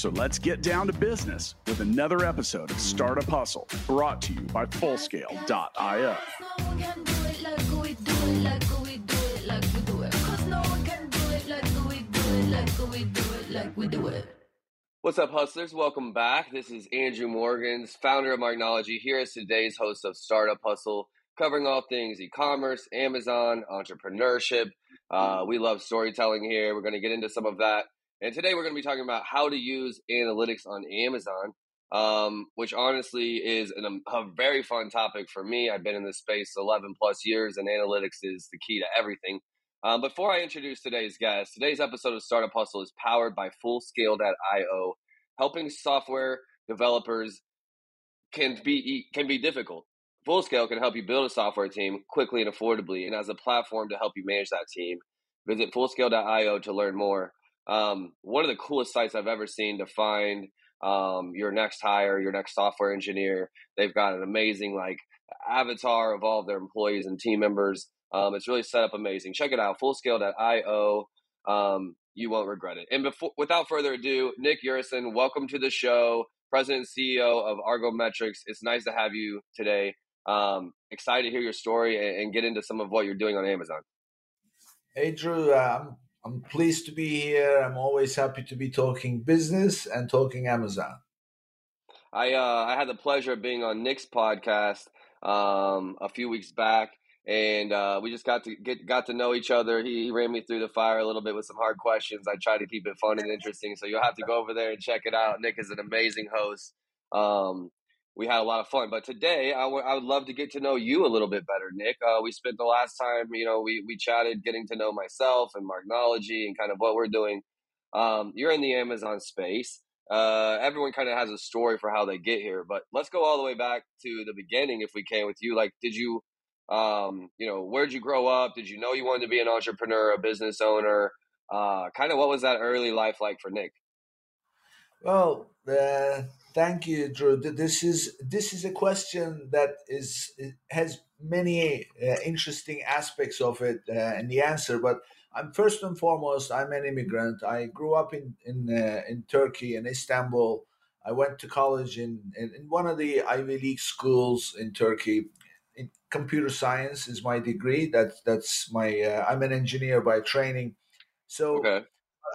So let's get down to business with another episode of Startup Hustle brought to you by Fullscale.io. What's up, hustlers? Welcome back. This is Andrew Morgans, founder of Marknology, here as today's host of Startup Hustle, covering all things e commerce, Amazon, entrepreneurship. Uh, we love storytelling here. We're going to get into some of that. And today we're going to be talking about how to use analytics on Amazon, um, which honestly is an, a very fun topic for me. I've been in this space 11 plus years, and analytics is the key to everything. Um, before I introduce today's guest, today's episode of Startup Hustle is powered by Fullscale.io, helping software developers can be can be difficult. Fullscale can help you build a software team quickly and affordably, and as a platform to help you manage that team. Visit Fullscale.io to learn more. Um, one of the coolest sites I've ever seen to find um, your next hire, your next software engineer. They've got an amazing like avatar of all of their employees and team members. Um, it's really set up amazing. Check it out, fullscale.io. Um, you won't regret it. And before, without further ado, Nick Urison, welcome to the show, President and CEO of Argo Metrics. It's nice to have you today. Um, excited to hear your story and, and, get into some of what you're doing on Amazon. Hey, Drew. I'm I'm pleased to be here. I'm always happy to be talking business and talking Amazon. I uh, I had the pleasure of being on Nick's podcast um, a few weeks back, and uh, we just got to get got to know each other. He, he, ran me through the fire a little bit with some hard questions. I try to keep it fun and interesting, so you'll have to go over there and check it out. Nick is an amazing host. Um, we had a lot of fun, but today I, w- I would love to get to know you a little bit better, Nick. Uh, we spent the last time, you know, we we chatted, getting to know myself and Marknology and kind of what we're doing. Um, you're in the Amazon space. Uh, everyone kind of has a story for how they get here, but let's go all the way back to the beginning if we can with you. Like, did you um, you know, where'd you grow up? Did you know you wanted to be an entrepreneur, a business owner? Uh, kind of what was that early life like for Nick? Well, uh, thank you, Drew. This is this is a question that is has many uh, interesting aspects of it uh, and the answer. But I'm first and foremost, I'm an immigrant. I grew up in in uh, in Turkey in Istanbul. I went to college in, in, in one of the Ivy League schools in Turkey in computer science is my degree. That's that's my. Uh, I'm an engineer by training. So okay.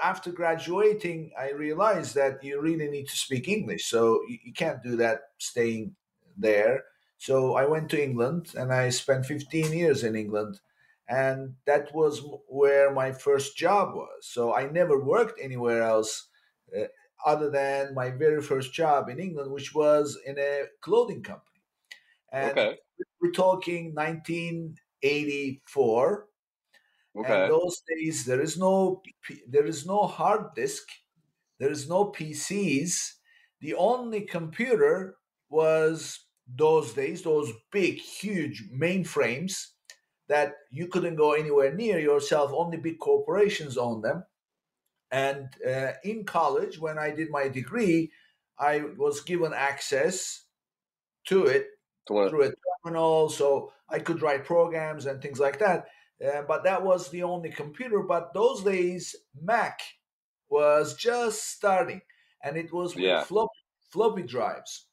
After graduating, I realized that you really need to speak English. So you, you can't do that staying there. So I went to England and I spent 15 years in England. And that was where my first job was. So I never worked anywhere else uh, other than my very first job in England, which was in a clothing company. And okay. we're talking 1984. Okay. And those days there is no there is no hard disk, there is no PCs. The only computer was those days those big huge mainframes that you couldn't go anywhere near yourself. Only big corporations own them. And uh, in college, when I did my degree, I was given access to it through a terminal, so I could write programs and things like that. Uh, but that was the only computer. But those days, Mac was just starting, and it was with yeah. floppy, floppy drives.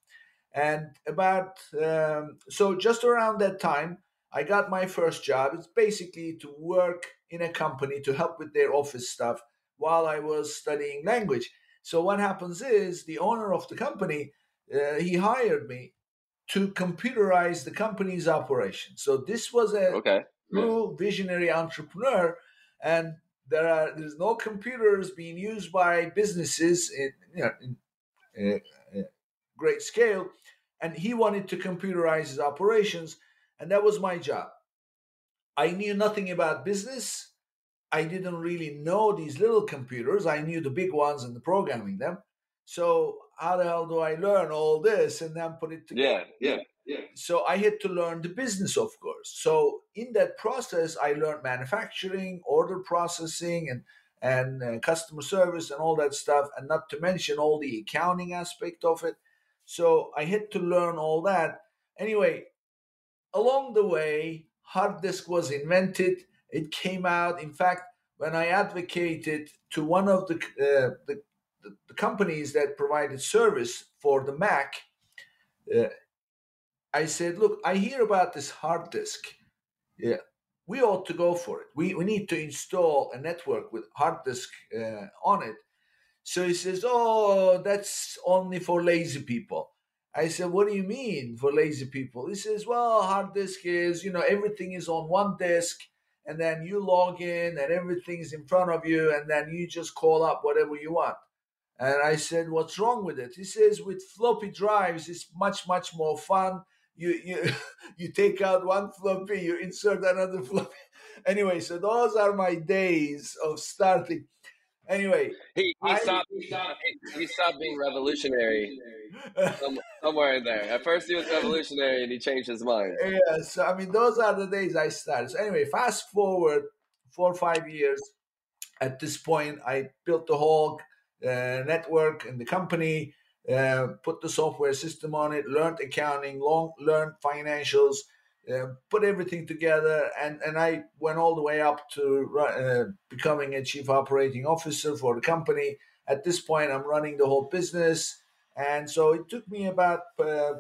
And about um, so just around that time, I got my first job. It's basically to work in a company to help with their office stuff while I was studying language. So what happens is the owner of the company uh, he hired me to computerize the company's operation. So this was a okay. True visionary entrepreneur, and there are there's no computers being used by businesses in, you know, in uh, great scale, and he wanted to computerize his operations, and that was my job. I knew nothing about business. I didn't really know these little computers. I knew the big ones and the programming them. So how the hell do I learn all this and then put it together? Yeah, yeah. So I had to learn the business, of course. So in that process, I learned manufacturing, order processing, and and uh, customer service and all that stuff, and not to mention all the accounting aspect of it. So I had to learn all that. Anyway, along the way, hard disk was invented. It came out. In fact, when I advocated to one of the, uh, the, the, companies that provided service for the Mac, uh, I said, look, I hear about this hard disk. Yeah, we ought to go for it. We, we need to install a network with hard disk uh, on it. So he says, oh, that's only for lazy people. I said, what do you mean for lazy people? He says, well, hard disk is, you know, everything is on one disk and then you log in and everything is in front of you and then you just call up whatever you want. And I said, what's wrong with it? He says, with floppy drives, it's much, much more fun you you you take out one floppy, you insert another floppy. Anyway, so those are my days of starting. Anyway, he, he I, stopped he stopped he stopped being revolutionary somewhere in there. At first, he was revolutionary, and he changed his mind. Yeah, so I mean, those are the days I started. So anyway, fast forward four or five years. At this point, I built the whole uh, network in the company. Uh, put the software system on it, learned accounting, long, learned financials, uh, put everything together, and, and I went all the way up to uh, becoming a chief operating officer for the company. At this point, I'm running the whole business, and so it took me about uh,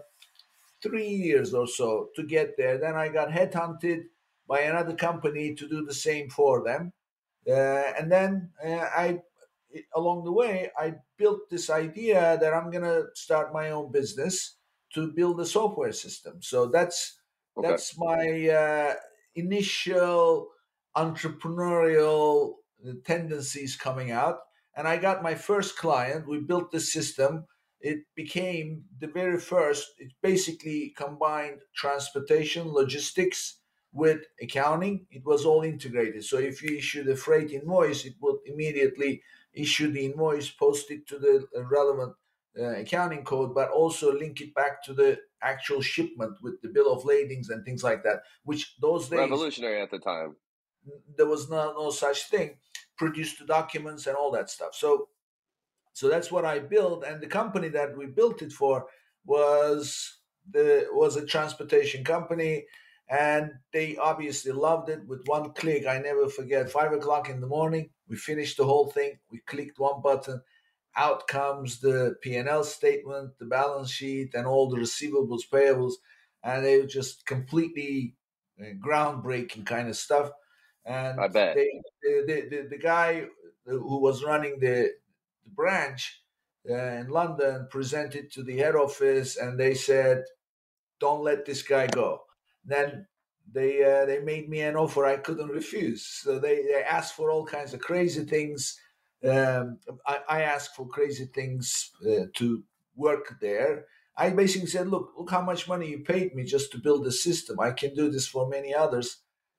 three years or so to get there. Then I got headhunted by another company to do the same for them, uh, and then I along the way, I built this idea that I'm going to start my own business to build a software system. So that's okay. that's my uh, initial entrepreneurial tendencies coming out. And I got my first client. We built the system. It became the very first. It basically combined transportation, logistics with accounting. It was all integrated. So if you issue the freight invoice, it would immediately issue the invoice, post it to the uh, relevant uh, accounting code, but also link it back to the actual shipment with the bill of ladings and things like that. Which those days revolutionary at the time. There was no no such thing. Produce the documents and all that stuff. So, so that's what I built, and the company that we built it for was the was a transportation company and they obviously loved it. With one click i never forget five o'clock in the morning we finished the whole thing. We clicked one button. Out comes the p&l statement the balance sheet and all the receivables payables and they were just completely uh, groundbreaking kind of stuff. And I bet. They, the, the, the guy who was running the, the branch uh, in london presented to the head office and they said don't let this guy go then they uh, they made me an offer I couldn't refuse. So they, they asked for all kinds of crazy things. Um, I, I, asked for crazy things uh, to work there. I basically said, "Look, look how much money you paid me just to build the system. I can do this for many others,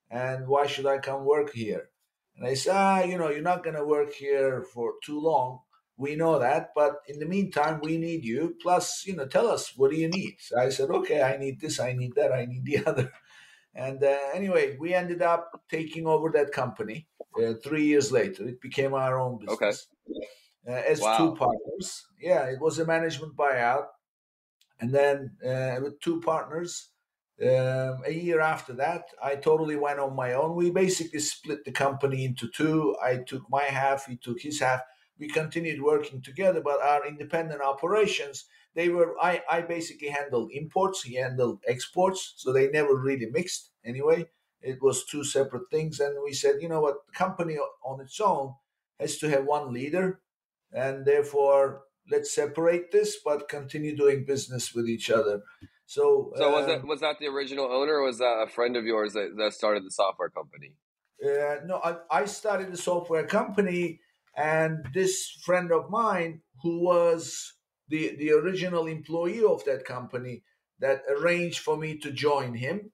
and why should I come work here?" And I said, "Ah, you know, you're not going to work here for too long. We know that, but in the meantime, we need you. Plus, you know, tell us what do you need." So I said, "Okay, I need this. I need that. I need the other." And uh, anyway, we ended up taking over that company uh, three years later. It became our own business okay. uh, as wow. two partners. Yeah, it was a management buyout. And then uh, with two partners, um, a year after that, I totally went on my own. We basically split the company into two. I took my half, he took his half. We continued working together, but our independent operations they were I, I basically handled imports he handled exports so they never really mixed anyway. It was two separate things and we said you know what? The company on its own has to have one leader and therefore let's separate this but continue doing business with each other. So so was that um, was that the original owner or was that a friend of yours that, that started the software company? Uh, no I, I started the software company and this friend of mine who was the, the original employee of that company that arranged for me to join him.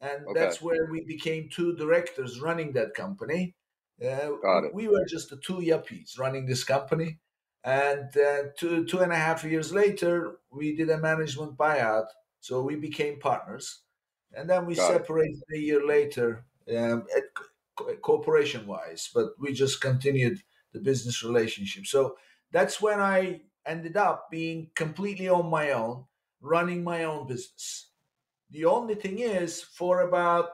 And okay. that's where we became two directors running that company. Uh, Got it. We were just the two yuppies running this company. And uh, two, two and a half years later, we did a management buyout. So we became partners. And then we Got separated it. a year later, um, corporation wise, but we just continued the business relationship. So that's when I ended up being completely on my own, running my own business. The only thing is, for about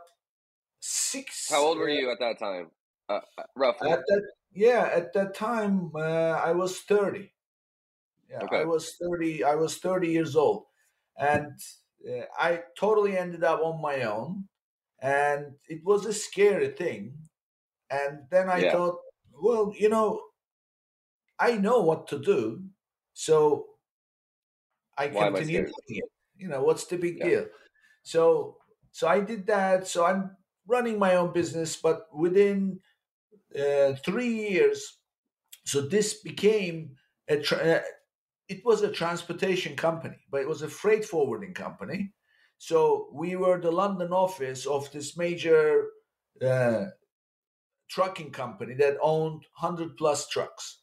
six. How old were uh, you at that time, uh, uh, roughly? At that, yeah, at that time, uh, I was thirty. Yeah, okay. I was thirty. I was thirty years old, and uh, I totally ended up on my own, and it was a scary thing. And then I yeah. thought, well, you know, I know what to do, so I Why continue doing it. You know, what's the big yeah. deal? So, so I did that. So I'm running my own business, but within uh, three years, so this became a. Tra- uh, it was a transportation company, but it was a freight forwarding company. So we were the London office of this major uh, trucking company that owned 100 plus trucks.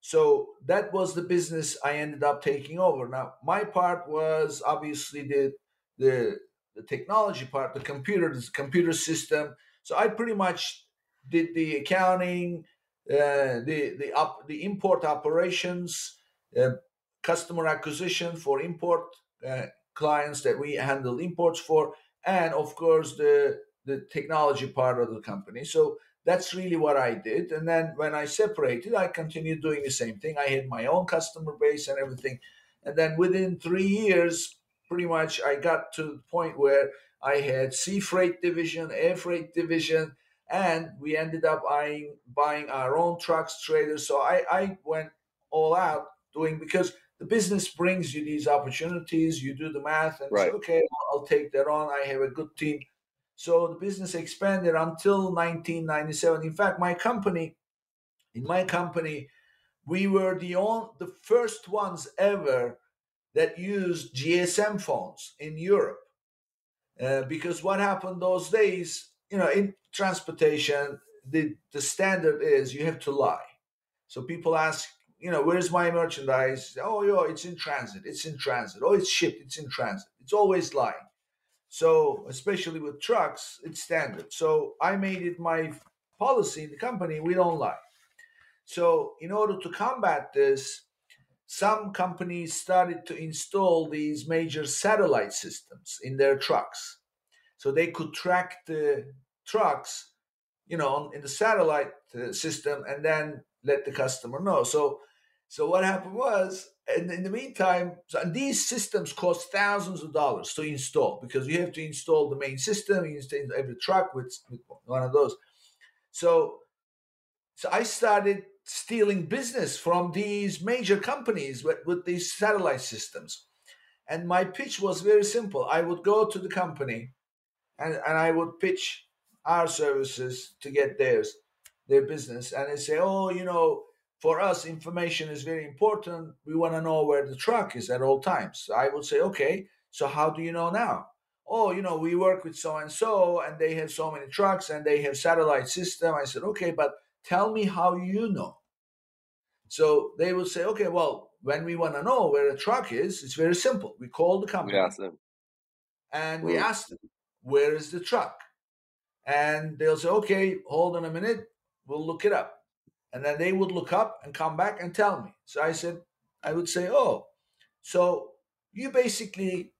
So that was the business I ended up taking over. Now, my part was obviously the the, the technology part, the computer, the computer system. So I pretty much did the accounting, uh, the the up the import operations, uh, customer acquisition for import uh, clients that we handle imports for, and of course the the technology part of the company. So that's really what I did. And then when I separated, I continued doing the same thing. I had my own customer base and everything. And then within three years, pretty much I got to the point where I had sea freight division, air freight division, and we ended up buying buying our own trucks, trailers. So I, I went all out doing because the business brings you these opportunities. You do the math and right. say, okay, I'll take that on. I have a good team. So the business expanded until 1997. In fact, my company, in my company, we were the on, the first ones ever that used GSM phones in Europe. Uh, because what happened those days, you know, in transportation, the, the standard is you have to lie. So people ask, you know, where's my merchandise? Oh, yo, it's in transit. It's in transit. Oh, it's shipped. It's in transit. It's always lying. So, especially with trucks, it's standard. So, I made it my policy in the company we don't lie. So, in order to combat this, some companies started to install these major satellite systems in their trucks. So, they could track the trucks, you know, in the satellite uh, system and then let the customer know. So, so what happened was and in the meantime, and these systems cost thousands of dollars to install because you have to install the main system, you install every truck with, with one of those. So, so I started stealing business from these major companies with, with these satellite systems. And my pitch was very simple. I would go to the company and, and I would pitch our services to get theirs, their business. And they say, oh, you know, for us, information is very important. We want to know where the truck is at all times. I would say, okay, so how do you know now? Oh, you know, we work with so and so, and they have so many trucks, and they have satellite system. I said, okay, but tell me how you know. So they will say, okay, well, when we want to know where a truck is, it's very simple. We call the company. We ask them. And we ask them, where is the truck? And they'll say, okay, hold on a minute. We'll look it up. And then they would look up and come back and tell me. So I said, I would say, oh, so you basically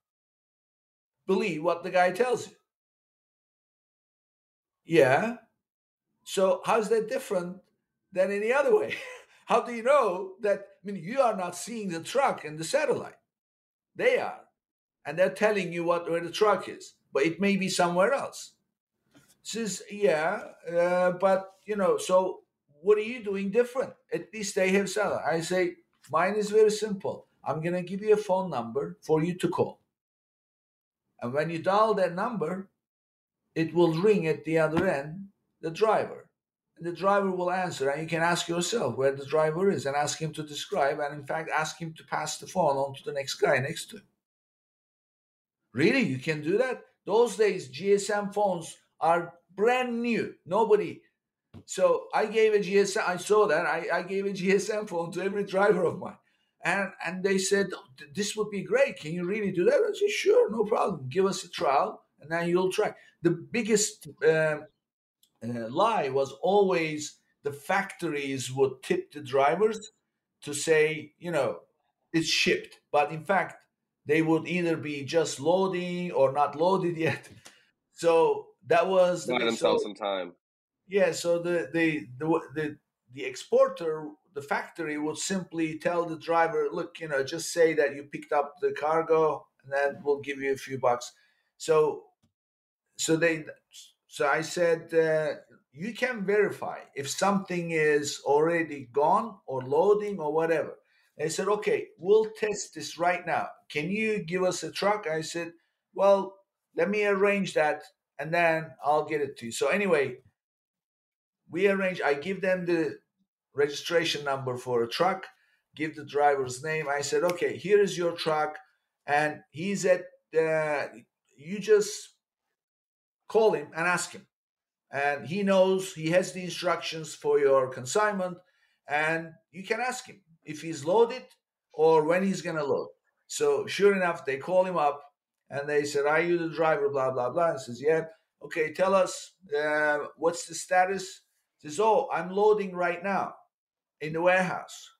believe what the guy tells you. Yeah. So how's that different than any other way? How do you know that? I mean, you are not seeing the truck in the satellite. They are. And they're telling you what where the truck is, but it may be somewhere else. Says, yeah, uh, but you know, so what are you doing different? At least they have seller. I say, mine is very simple. I'm going to give you a phone number for you to call. And when you dial that number, it will ring at the other end, the driver. And the driver will answer, and you can ask yourself where the driver is and ask him to describe, and in fact, ask him to pass the phone on to the next guy next to him. Really? You can do that? Those days, GSM phones are brand new. Nobody so I gave a GSM. I saw that. I, I gave a GSM phone to every driver of mine. And and they said this would be great. Can you really do that? I said sure, no problem. Give us a trial, and then you'll try. The biggest uh, uh, lie was always the factories would tip the drivers to say, you know, it's shipped, but in fact they would either be just loading or not loaded yet. So that was buy themselves so, some time. Yeah, so the the the the the exporter, the factory would simply tell the driver, look, you know, just say that you picked up the cargo, and then we'll give you a few bucks. So, so they, so I said, uh, you can verify if something is already gone or loading or whatever. They said, okay, we'll test this right now. Can you give us a truck? I said, well, let me arrange that and then I'll get it to you. So anyway, we arrange, I give them the registration number for a truck, give the driver's name. I said, okay, here is your truck. And he's at, uh, you just call him and ask him. And he knows, he has the instructions for your consignment. And you can ask him if he's loaded or when he's going to load. So sure enough, they call him up and they said, "Are you the driver?" Blah blah blah. And says, "Yeah." Okay, tell us uh, what's the status. Says, "Oh, I'm loading right now in the warehouse."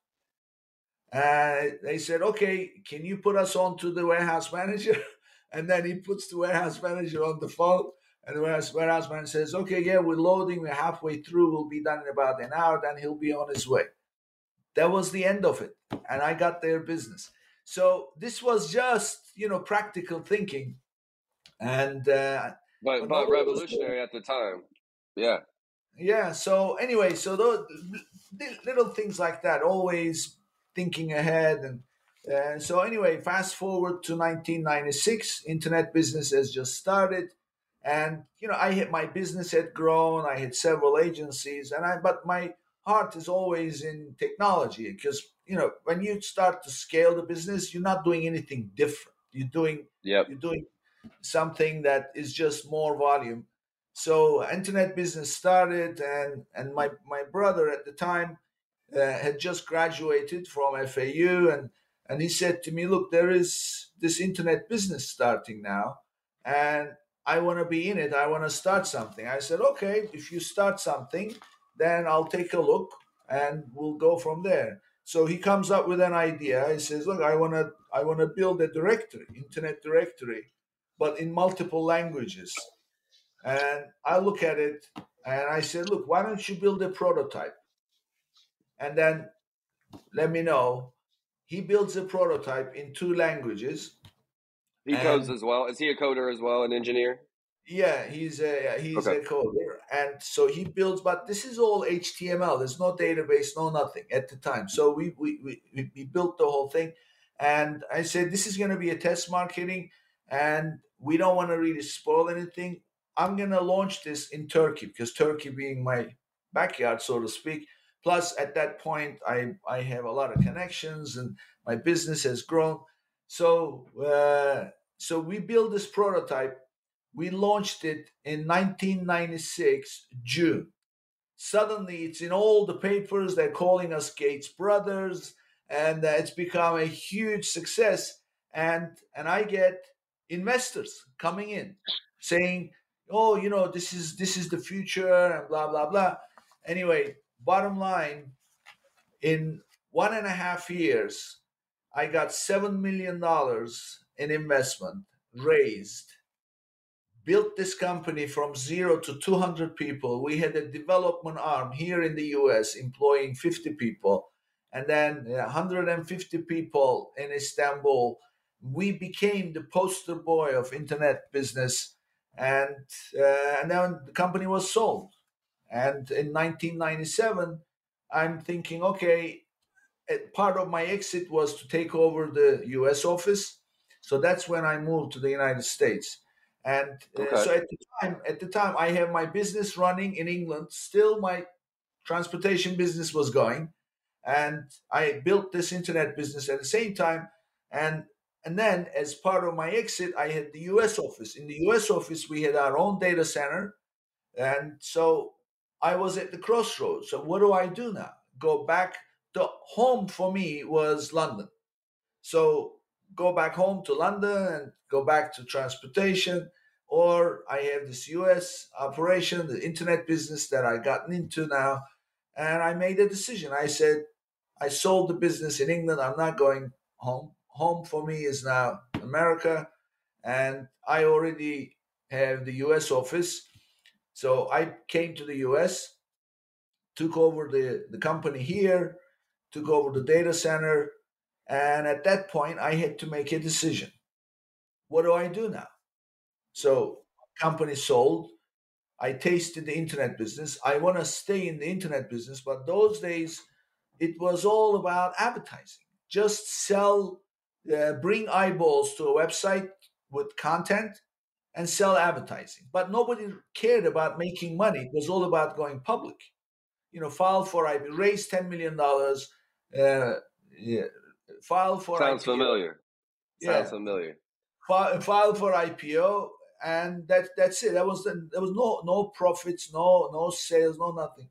And they said, "Okay, can you put us on to the warehouse manager?" and then he puts the warehouse manager on the phone. And the warehouse, warehouse manager says, "Okay, yeah, we're loading. We're halfway through. We'll be done in about an hour. Then he'll be on his way." That was the end of it, and I got their business. So this was just you know practical thinking, and uh, but but revolutionary at the time. Yeah. Yeah. So anyway, so those little things like that, always thinking ahead, and uh, so anyway, fast forward to 1996, internet business has just started, and you know I had my business had grown, I had several agencies, and I but my heart is always in technology because you know when you start to scale the business you're not doing anything different you're doing yep. you're doing something that is just more volume so internet business started and and my my brother at the time uh, had just graduated from FAU and and he said to me look there is this internet business starting now and I want to be in it I want to start something I said okay if you start something then I'll take a look and we'll go from there. So he comes up with an idea. He says, "Look, I want to I want to build a directory, internet directory, but in multiple languages." And I look at it and I said, "Look, why don't you build a prototype?" And then let me know. He builds a prototype in two languages. He codes as well. Is he a coder as well, an engineer? Yeah, he's a he's okay. a coder, and so he builds. But this is all HTML. There's no database, no nothing at the time. So we we we, we built the whole thing, and I said this is going to be a test marketing, and we don't want to really spoil anything. I'm to launch this in Turkey because Turkey being my backyard, so to speak. Plus, at that point, I I have a lot of connections, and my business has grown. So uh, so we build this prototype we launched it in 1996, June. Suddenly, it's in all the papers. They're calling us Gates Brothers, and uh, it's become a huge success. And and I get investors coming in saying, "Oh, you know, this is this is the future," and blah blah blah. Anyway, bottom line, in one and a half years, I got seven million dollars in investment raised built this company from zero to 200 people. We had a development arm here in the US employing 50 people, and then 150 people in Istanbul. We became the poster boy of internet business, and uh, and then the company was sold. And in 1997, I'm thinking, okay, part of my exit was to take over the US office. So that's when I moved to the United States and uh, okay. so at the time, at the time, I have my business running in England. Still, my transportation business was going, and I built this internet business at the same time. And and then, as part of my exit, I had the U.S. office. In the U.S. office, we had our own data center, and so I was at the crossroads. So what do I do now? Go back? The home for me was London. So go back home to London and go back to transportation, or I have this US operation, the internet business that I gotten into now. And I made a decision. I said, I sold the business in England. I'm not going home. Home for me is now America. And I already have the US office. So I came to the US, took over the, the company here, took over the data center. And at that point, I had to make a decision. What do I do now? So, company sold. I tasted the internet business. I want to stay in the internet business, but those days it was all about advertising. Just sell, uh, bring eyeballs to a website with content and sell advertising. But nobody cared about making money. It was all about going public. You know, file for I raised ten million dollars. Uh, yeah, file for sounds IPO. familiar. Yeah. Sounds familiar. File, file for IPO, and that that's it. That was the, there was no no profits, no no sales, no nothing.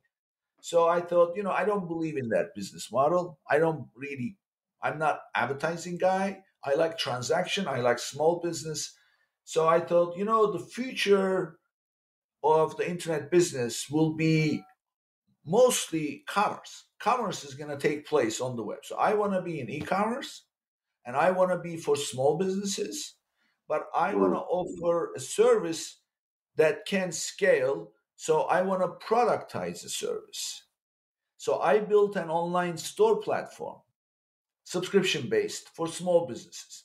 So I thought, you know, I don't believe in that business model. I don't really. I'm not advertising guy. I like transaction. I like small business. So I thought, you know, the future of the internet business will be mostly commerce. Commerce is going to take place on the web. So I want to be in e-commerce and I want to be for small businesses, but I hmm. want to offer a service that can scale. So I want to productize the service. So I built an online store platform, subscription based for small businesses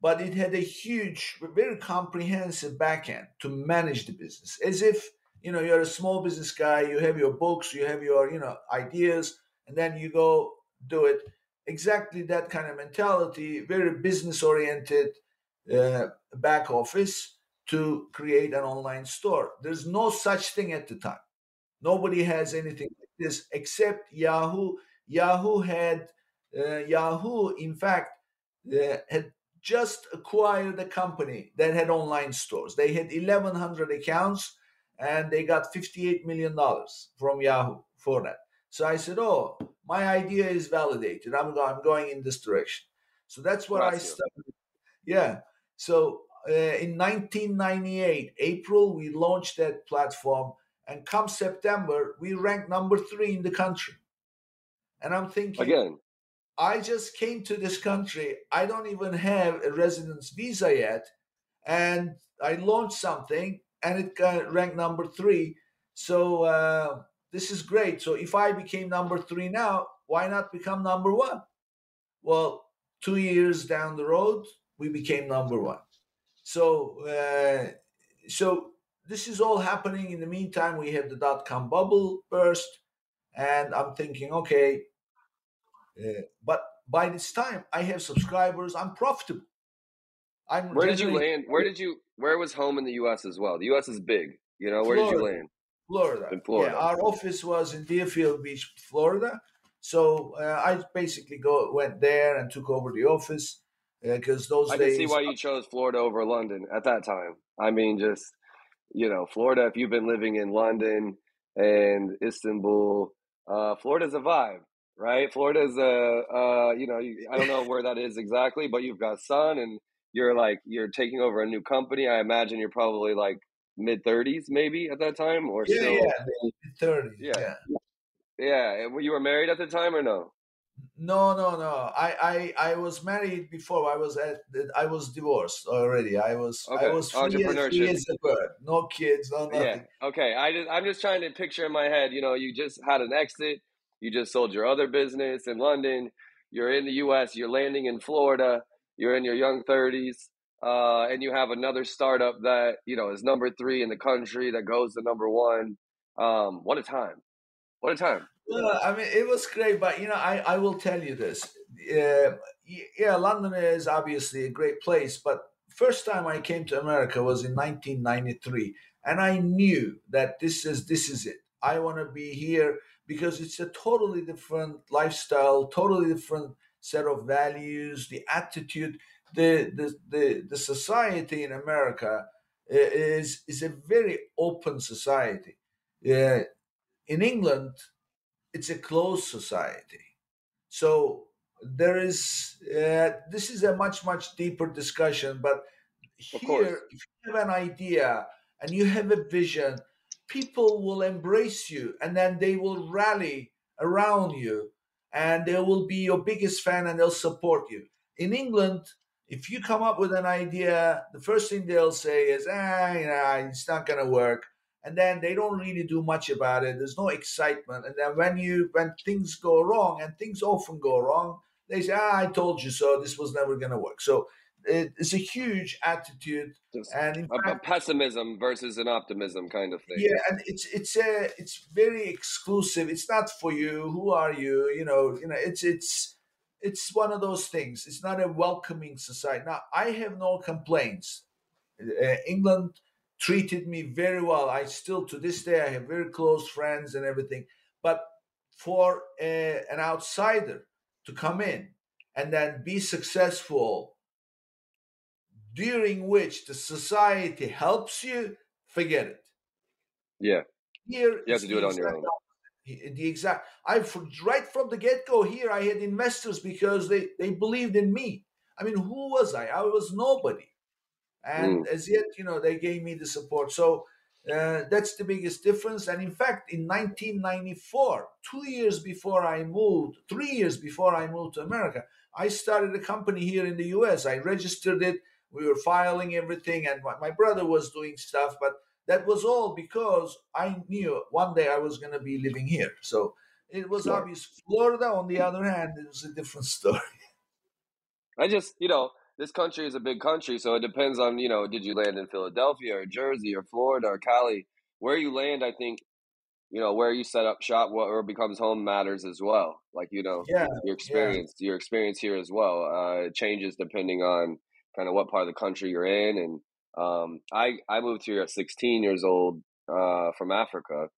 but it had a huge, very comprehensive backend to manage the business. As if you know you're a small business guy, you have your books, you have your you know ideas, and then you go do it. Exactly that kind of mentality, very business oriented uh, back office to create an online store. There's no such thing at the time. Nobody has anything like this except Yahoo. Yahoo had Yahoo, in fact, uh, had just acquired a company that had online stores. They had 1,100 accounts and they got $58 million from Yahoo for that. So I said, Oh, my idea is validated. I'm, go- I'm going in this direction. So that's what I started. Yeah. So uh, in 1998, April, we launched that platform. And come September, we ranked number three in the country. And I'm thinking, again, I just came to this country. I don't even have a residence visa yet. And I launched something and it got ranked number three. So uh, this is great. So if I became number three now, why not become number one? Well, two years down the road, we became number one. So, uh, so this is all happening. In the meantime, we have the dot com bubble burst, and I'm thinking, okay, but by this time, I have subscribers. I'm profitable. I'm where did you land? Where did you? Where was home in the U.S. as well? The U.S. is big. You know, where Florida. did you land? Florida. In Florida. Yeah, our office was in Deerfield Beach, Florida. So uh, I basically go went there and took over the office because uh, those I days. I can see why you chose Florida over London at that time. I mean, just you know, Florida. If you've been living in London and Istanbul, uh, Florida's a vibe right? Florida's a, uh, you know, I don't know where that is exactly, but you've got sun and you're like, you're taking over a new company. I imagine you're probably like mid 30s maybe at that time or yeah, still. Yeah, mid 30s. Yeah. yeah. Yeah. You were married at the time or no? No, no, no. I, I, I was married before. I was at, I was divorced already. I was, okay. I was three years, three years birth. No kids, no nothing. Yeah. Okay. I just, I'm just trying to picture in my head. You know, you just had an exit you just sold your other business in London. You're in the U.S. You're landing in Florida. You're in your young 30s, uh, and you have another startup that you know is number three in the country that goes to number one. Um, what a time! What a time! I mean, it was great, but you know, I, I will tell you this. Uh, yeah, London is obviously a great place, but first time I came to America was in 1993, and I knew that this is this is it. I want to be here because it's a totally different lifestyle, totally different set of values, the attitude, the the the, the society in America is is a very open society. Uh, in England, it's a closed society. So there is uh, this is a much much deeper discussion but here if you have an idea and you have a vision people will embrace you and then they will rally around you and they will be your biggest fan and they'll support you in england if you come up with an idea the first thing they'll say is ah you know, it's not going to work and then they don't really do much about it there's no excitement and then when you when things go wrong and things often go wrong they say, ah, I told you so. This was never going to work. So it's a huge attitude Just and a, fact, pessimism versus an optimism kind of thing. Yeah, and it's it's a it's very exclusive. It's not for you. Who are you? You know, you know. It's it's it's one of those things. It's not a welcoming society. Now I have no complaints. Uh, England treated me very well. I still to this day I have very close friends and everything. But for a, an outsider to come in and then be successful during which the society helps you forget it yeah here you have to do it on your own the exact i right from the get-go here i had investors because they they believed in me i mean who was i i was nobody and mm. as yet you know they gave me the support so uh, that's the biggest difference. And in fact, in 1994, two years before I moved, three years before I moved to America, I started a company here in the US. I registered it. We were filing everything, and my brother was doing stuff. But that was all because I knew one day I was going to be living here. So it was sure. obvious. Florida, on the other hand, it was a different story. I just, you know, this country is a big country, so it depends on you know, did you land in Philadelphia or Jersey or Florida or Cali? Where you land, I think, you know, where you set up shop, what or becomes home matters as well. Like you know, yeah, your experience, yeah. your experience here as well. Uh, changes depending on kind of what part of the country you're in. And um, I I moved here at 16 years old uh, from Africa,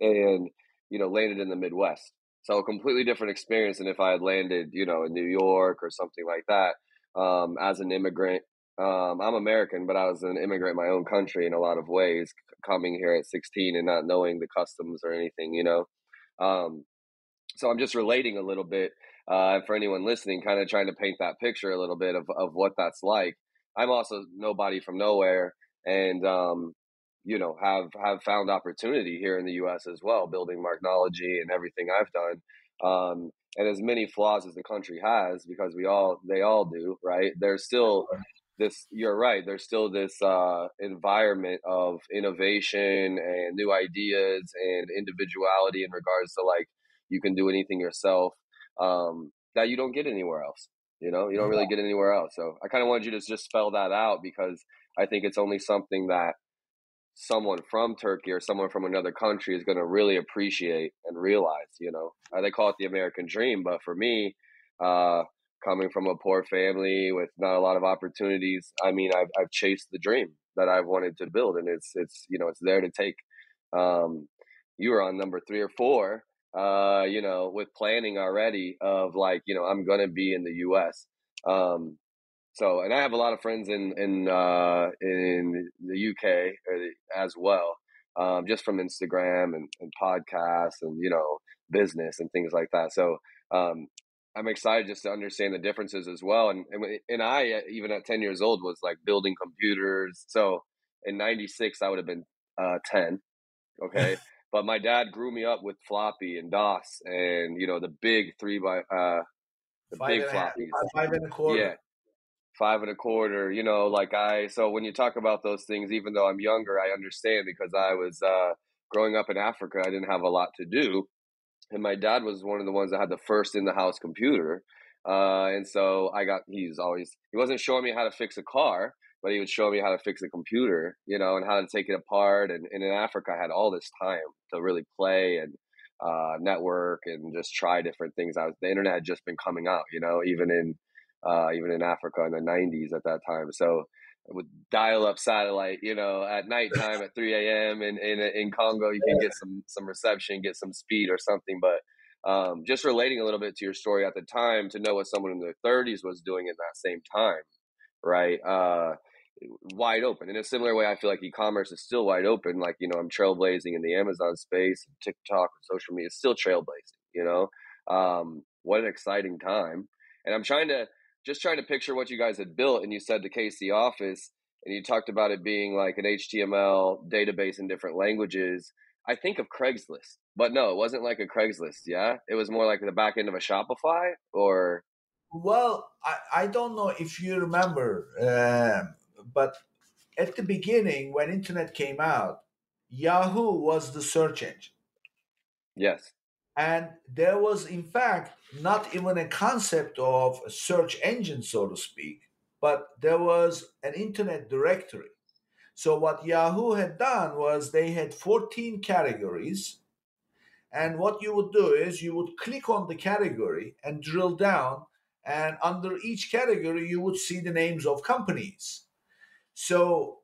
and you know, landed in the Midwest. So a completely different experience than if I had landed, you know, in New York or something like that um, as an immigrant. Um, I'm American, but I was an immigrant in my own country in a lot of ways, coming here at 16 and not knowing the customs or anything, you know. Um, so I'm just relating a little bit uh, for anyone listening, kind of trying to paint that picture a little bit of, of what that's like. I'm also nobody from nowhere, and um, you know have have found opportunity here in the U.S. as well, building Marknology and everything I've done. Um, and as many flaws as the country has, because we all they all do, right? There's still this. You're right. There's still this uh, environment of innovation and new ideas and individuality in regards to like you can do anything yourself um, that you don't get anywhere else. You know, you don't really get anywhere else. So I kind of wanted you to just spell that out because I think it's only something that someone from Turkey or someone from another country is going to really appreciate and realize, you know, uh, they call it the American dream. But for me, uh, coming from a poor family with not a lot of opportunities, I mean, I've, I've chased the dream that I've wanted to build and it's, it's, you know, it's there to take, um, you were on number three or four, uh, you know, with planning already of like, you know, I'm going to be in the U S. Um, so, and I have a lot of friends in in uh, in the UK uh, as well, um, just from Instagram and, and podcasts and you know business and things like that. So, um, I'm excited just to understand the differences as well. And and, and I uh, even at 10 years old was like building computers. So in '96 I would have been uh, 10. Okay. But my dad grew me up with floppy and DOS and you know the big three by uh the five big floppy, Five and a quarter. Yeah five and a quarter, you know, like I, so when you talk about those things, even though I'm younger, I understand because I was uh, growing up in Africa, I didn't have a lot to do. And my dad was one of the ones that had the first in the house computer. Uh, and so I got, he's always, he wasn't showing me how to fix a car, but he would show me how to fix a computer, you know, and how to take it apart. And, and in Africa, I had all this time to really play and uh, network and just try different things. I was, the internet had just been coming out, you know, even in, uh, even in Africa in the 90s at that time. So with dial up satellite, you know, at nighttime at 3 a.m. in, in, in Congo, you can get some, some reception, get some speed or something. But um, just relating a little bit to your story at the time to know what someone in their 30s was doing in that same time, right? Uh, wide open. In a similar way, I feel like e-commerce is still wide open. Like, you know, I'm trailblazing in the Amazon space, TikTok, social media is still trailblazing, you know? Um, what an exciting time. And I'm trying to just trying to picture what you guys had built. And you said the KC office, and you talked about it being like an HTML database in different languages. I think of Craigslist, but no, it wasn't like a Craigslist. Yeah, it was more like the back end of a Shopify, or well, I, I don't know if you remember, uh, but at the beginning when internet came out, Yahoo was the search engine. Yes. And there was, in fact, not even a concept of a search engine, so to speak, but there was an internet directory. So, what Yahoo had done was they had 14 categories. And what you would do is you would click on the category and drill down. And under each category, you would see the names of companies. So,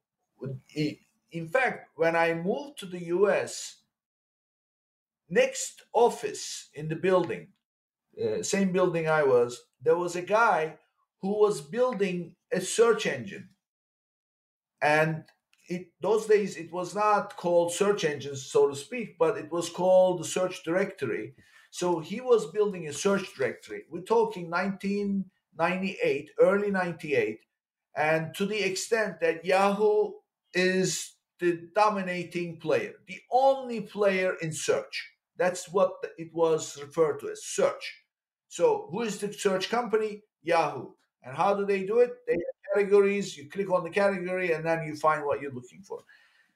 in fact, when I moved to the US, next office in the building, uh, same building I was, there was a guy who was building a search engine. And it, those days it was not called search engines, so to speak, but it was called the search directory. So he was building a search directory. We're talking 1998, early 98. And to the extent that Yahoo is the dominating player, the only player in search. That's what it was referred to as search. So, who is the search company? Yahoo. And how do they do it? They have categories. You click on the category and then you find what you're looking for.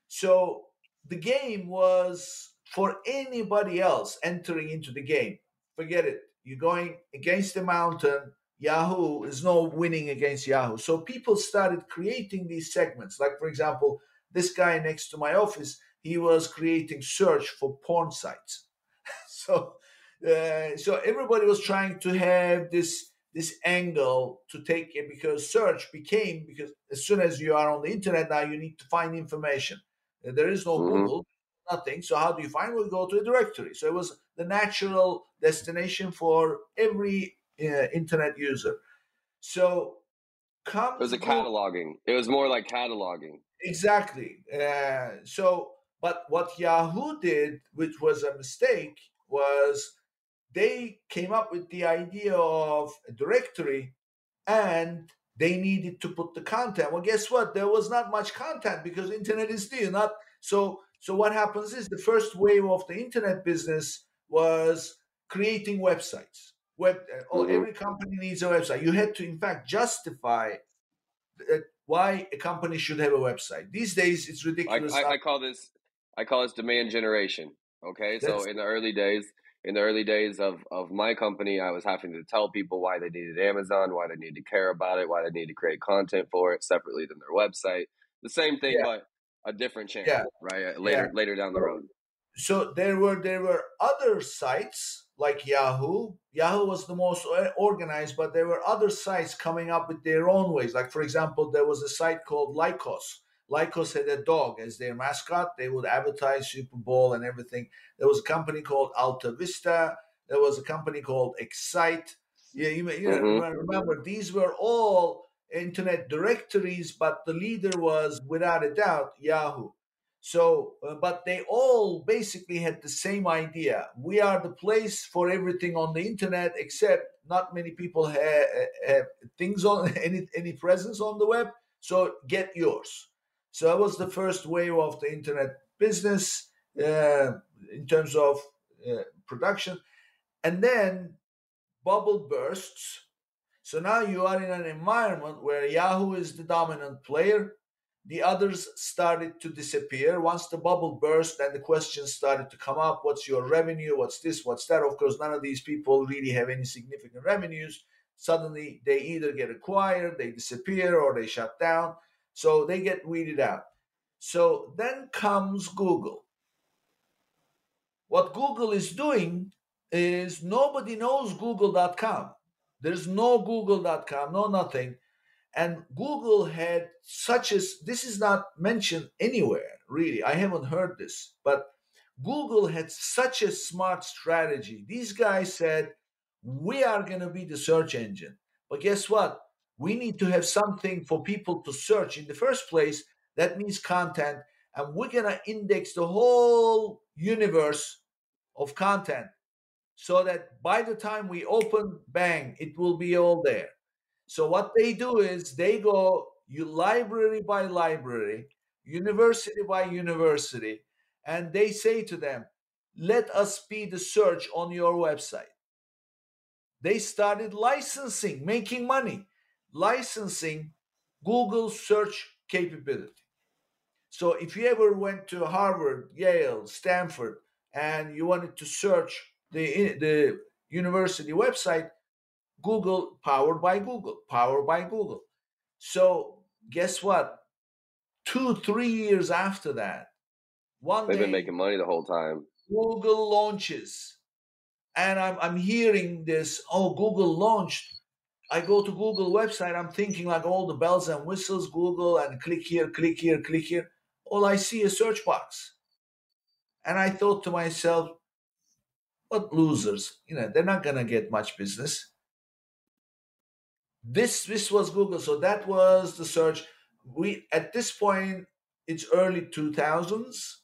So, the game was for anybody else entering into the game. Forget it. You're going against the mountain. Yahoo is no winning against Yahoo. So people started creating these segments. Like, for example, this guy next to my office, he was creating search for porn sites. so uh, so everybody was trying to have this this angle to take it because search became because as soon as you are on the internet now you need to find information uh, there is no mm-hmm. google nothing so how do you find we go to a directory so it was the natural destination for every uh, internet user. So come it was a cataloging. It was more like cataloging. Exactly uh, so but what yahoo did which was a mistake was they came up with the idea of a directory and they needed to put the content. Well guess what? There was not much content because internet is new not so so what happens is the first wave of the internet business was creating websites web uh, oh, mm-hmm. every company needs a website you had to in fact justify uh, why a company should have a website these days it's ridiculous i, I, I call this i call this demand generation Okay, so in the early days, in the early days of of my company, I was having to tell people why they needed Amazon, why they needed to care about it, why they need to create content for it separately than their website. The same thing, yeah. but a different channel, yeah. right? Uh, later, yeah. later down the road. So there were there were other sites like Yahoo. Yahoo was the most organized, but there were other sites coming up with their own ways. Like for example, there was a site called Lycos Lycos had a dog as their mascot. They would advertise Super Bowl and everything. There was a company called Alta Vista. There was a company called Excite. Yeah, you, may, you mm-hmm. remember these were all internet directories, but the leader was without a doubt Yahoo. So, uh, but they all basically had the same idea. We are the place for everything on the internet, except not many people have, have things on any any presence on the web. So get yours. So that was the first wave of the internet business uh, in terms of uh, production. And then bubble bursts. So now you are in an environment where Yahoo is the dominant player. The others started to disappear. Once the bubble burst, then the questions started to come up what's your revenue? What's this? What's that? Of course, none of these people really have any significant revenues. Suddenly, they either get acquired, they disappear, or they shut down. So they get weeded out. So then comes Google. What Google is doing is nobody knows google.com. There's no google.com, no nothing. And Google had such as this is not mentioned anywhere, really. I haven't heard this, but Google had such a smart strategy. These guys said, We are going to be the search engine. But guess what? we need to have something for people to search in the first place. That means content. And we're going to index the whole universe of content. so that by the time we open, bang, it will be all there. So what they do is they go you library by library, university by university, and they say to them, let us be the search on your website. They started licensing, making money, licensing Google search capability. So if you ever went to Harvard, Yale, Stanford, and you wanted to search the, the university website, Google, powered by Google, powered by Google. So guess what? Two, three years after that, one they've day, been making money the whole time. Google launches, and I'm I'm hearing this. Oh, Google launched. I go to Google website. I'm thinking like all the bells and whistles. Google and click here, click here, click here. All I see is search box, and I thought to myself, "What losers? You know, they're not gonna get much business." This this was Google, so that was the search. We at this point it's early 2000s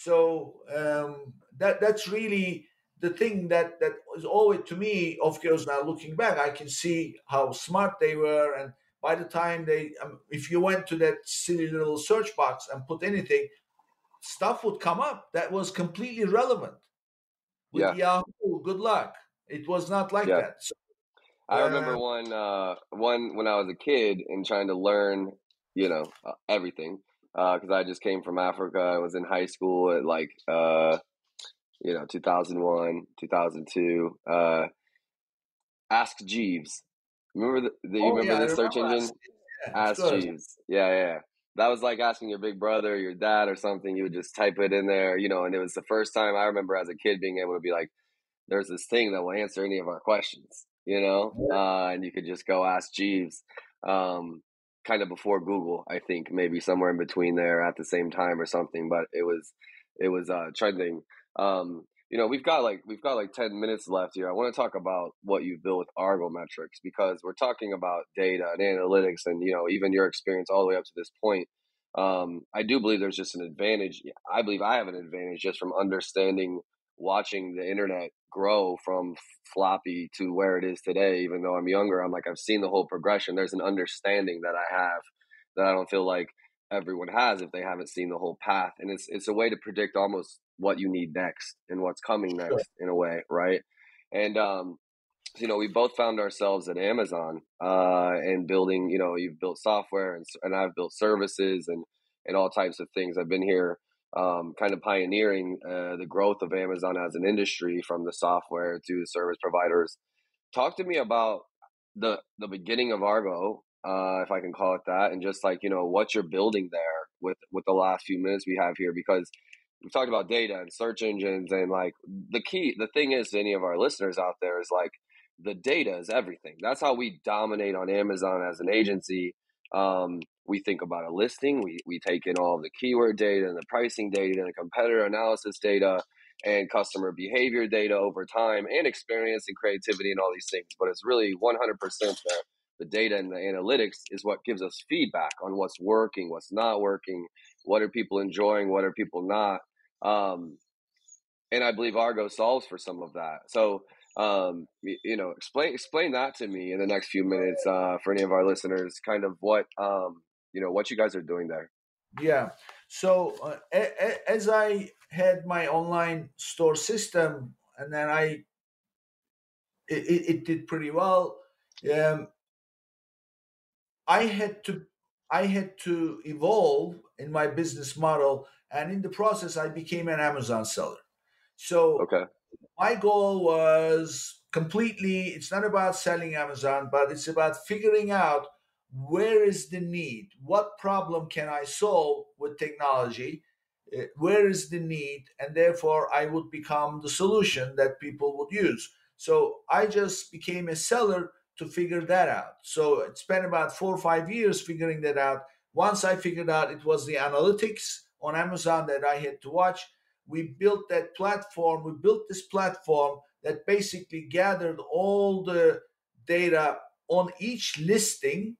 so um, that that's really the thing that that was always to me. Of course, now looking back, I can see how smart they were, and by the time they, um, if you went to that silly little search box and put anything, stuff would come up that was completely relevant. With yeah. Yahoo, good luck. It was not like yeah. that. So, I remember one uh, one when I was a kid and trying to learn, you know, uh, everything because uh, I just came from Africa. I was in high school at like uh, you know 2001, 2002. Uh, Ask Jeeves. Remember the, the you oh, remember yeah, the search engine? Ask, yeah, Ask Jeeves. Yeah, yeah. That was like asking your big brother, your dad, or something. You would just type it in there, you know. And it was the first time I remember as a kid being able to be like, "There's this thing that will answer any of our questions," you know. Uh, and you could just go ask Jeeves. Um, kind of before Google, I think maybe somewhere in between there at the same time or something. But it was it was uh, trending. Um, you know, we've got like we've got like ten minutes left here. I want to talk about what you've built with Argometrics because we're talking about data and analytics, and you know, even your experience all the way up to this point. Um, I do believe there's just an advantage. I believe I have an advantage just from understanding watching the internet grow from floppy to where it is today even though i'm younger i'm like i've seen the whole progression. There's an understanding that i have that i don't feel like everyone has if they haven't seen the whole path and it's it's a way to predict almost what you need next and what's coming next sure. in a way right? And um you know we both found ourselves at amazon uh and building you know you've built software and, and i've built services and and all types of things. I've been here um, kind of pioneering uh, the growth of Amazon as an industry from the software to the service providers. Talk to me about the the beginning of Argo, uh, if I can call it that, and just like you know what you're building there with with the last few minutes we have here, because we've talked about data and search engines, and like the key, the thing is to any of our listeners out there is like the data is everything. That's how we dominate on Amazon as an agency. Um, we think about a listing, we, we take in all the keyword data and the pricing data and the competitor analysis data and customer behavior data over time and experience and creativity and all these things. But it's really 100% the, the data and the analytics is what gives us feedback on what's working, what's not working, what are people enjoying, what are people not. Um, and I believe Argo solves for some of that. So, um, you, you, know, explain explain that to me in the next few minutes uh, for any of our listeners. Kind of what um, you know what you guys are doing there. Yeah. So uh, a- a- as i had my online store system and then i it, it did pretty well um, i had to i had to evolve in my business model and in the process i became an amazon seller. So okay. my goal was completely it's not about selling amazon but it's about figuring out where is the need? What problem can I solve with technology? Uh, where is the need? And therefore, I would become the solution that people would use. So I just became a seller to figure that out. So it spent about four or five years figuring that out. Once I figured out it was the analytics on Amazon that I had to watch, we built that platform. We built this platform that basically gathered all the data on each listing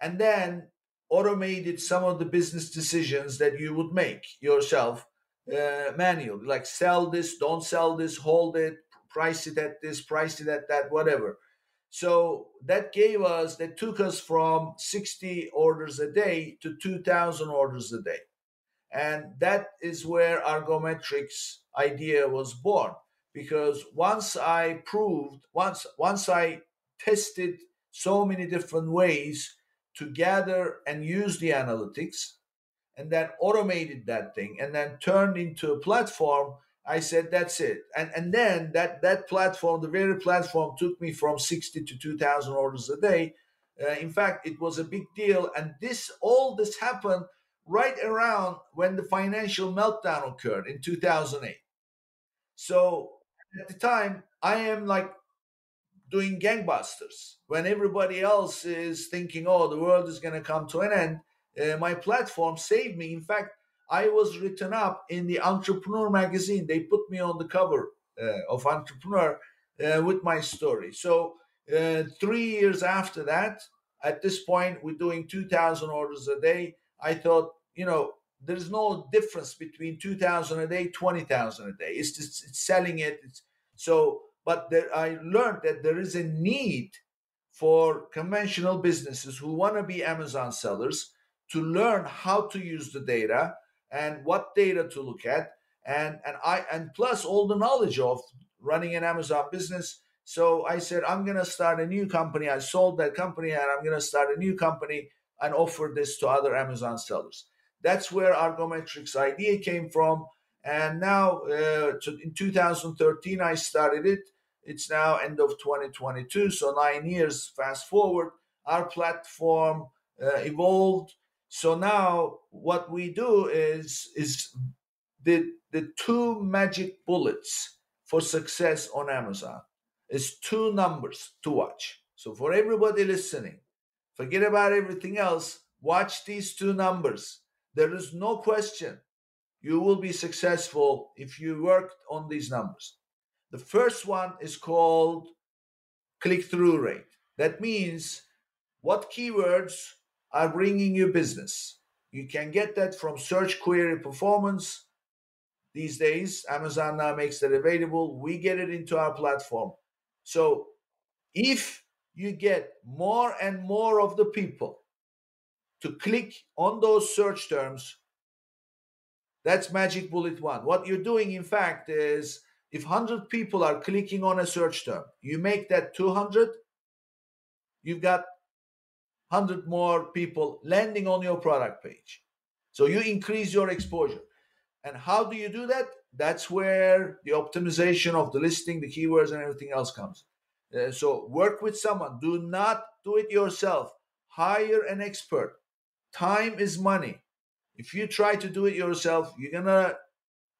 and then automated some of the business decisions that you would make yourself uh, manually, like sell this, don't sell this, hold it, price it at this, price it at that, whatever. So that gave us, that took us from 60 orders a day to 2,000 orders a day. And that is where Argometrics idea was born. Because once I proved, once once I tested so many different ways to gather and use the analytics, and then automated that thing, and then turned into a platform I said, that's it. And and then that that platform, the very platform, took me from 60 to 2,000 orders a day. Uh, in fact, it was a big deal. And this all this happened right around when the financial meltdown occurred in 2008. So at the time, I am like doing gangbusters when everybody else is thinking, oh, the world is going to come to an end. Uh, my platform saved me. In fact, I was written up in the Entrepreneur magazine. They put me on the cover uh, of Entrepreneur uh, with my story. So uh, three years after that, at this point, we're doing 2,000 orders a day. I thought, you know, there's no difference between 2,000 a day, 20,000 a day. It's just it's selling it. It's, so, but there, I learned that there is a need for conventional businesses who want to be Amazon sellers to learn how to use the data and what data to look at and and i and plus all the knowledge of running an amazon business. So i said i'm going to start a new company. I sold that company and i'm going to start a new company and offer this to other amazon sellers. That's where argometrics idea came from and now uh, in 2013 i started it it's now end of 2022 so nine years fast forward our platform uh, evolved so now what we do is is the the two magic bullets for success on Amazon is two numbers to watch. So for everybody listening, forget about everything else. Watch these two numbers. There is no question you will be successful if you work on these numbers. The first one is called click through rate. That means what keywords are bringing you business. You can get that from search query performance. These days, Amazon now makes that available. We get it into our platform. So if you get more and more of the people to click on those search terms, that's magic bullet one. What you're doing, in fact, is if 100 people are clicking on a search term, you make that 200, you've got 100 more people landing on your product page. So you increase your exposure. And how do you do that? That's where the optimization of the listing, the keywords, and everything else comes. Uh, so work with someone. Do not do it yourself. Hire an expert. Time is money. If you try to do it yourself, you're going to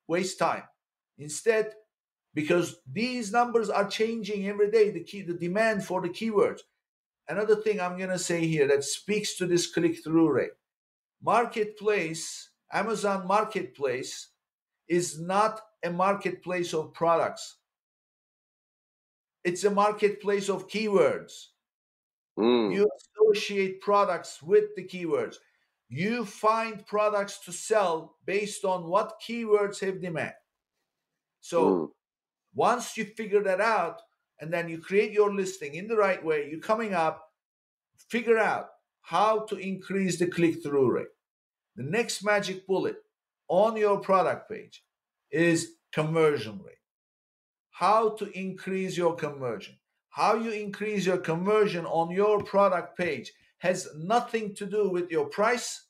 waste time. Instead, because these numbers are changing every day, the key, the demand for the keywords another thing I'm going to say here that speaks to this click through rate marketplace, Amazon Marketplace is not a marketplace of products, it's a marketplace of keywords. Mm. You associate products with the keywords. You find products to sell based on what keywords have demand. So mm. once you figure that out, and then you create your listing in the right way, you're coming up, figure out how to increase the click through rate. The next magic bullet on your product page is conversion rate. How to increase your conversion. How you increase your conversion on your product page has nothing to do with your price,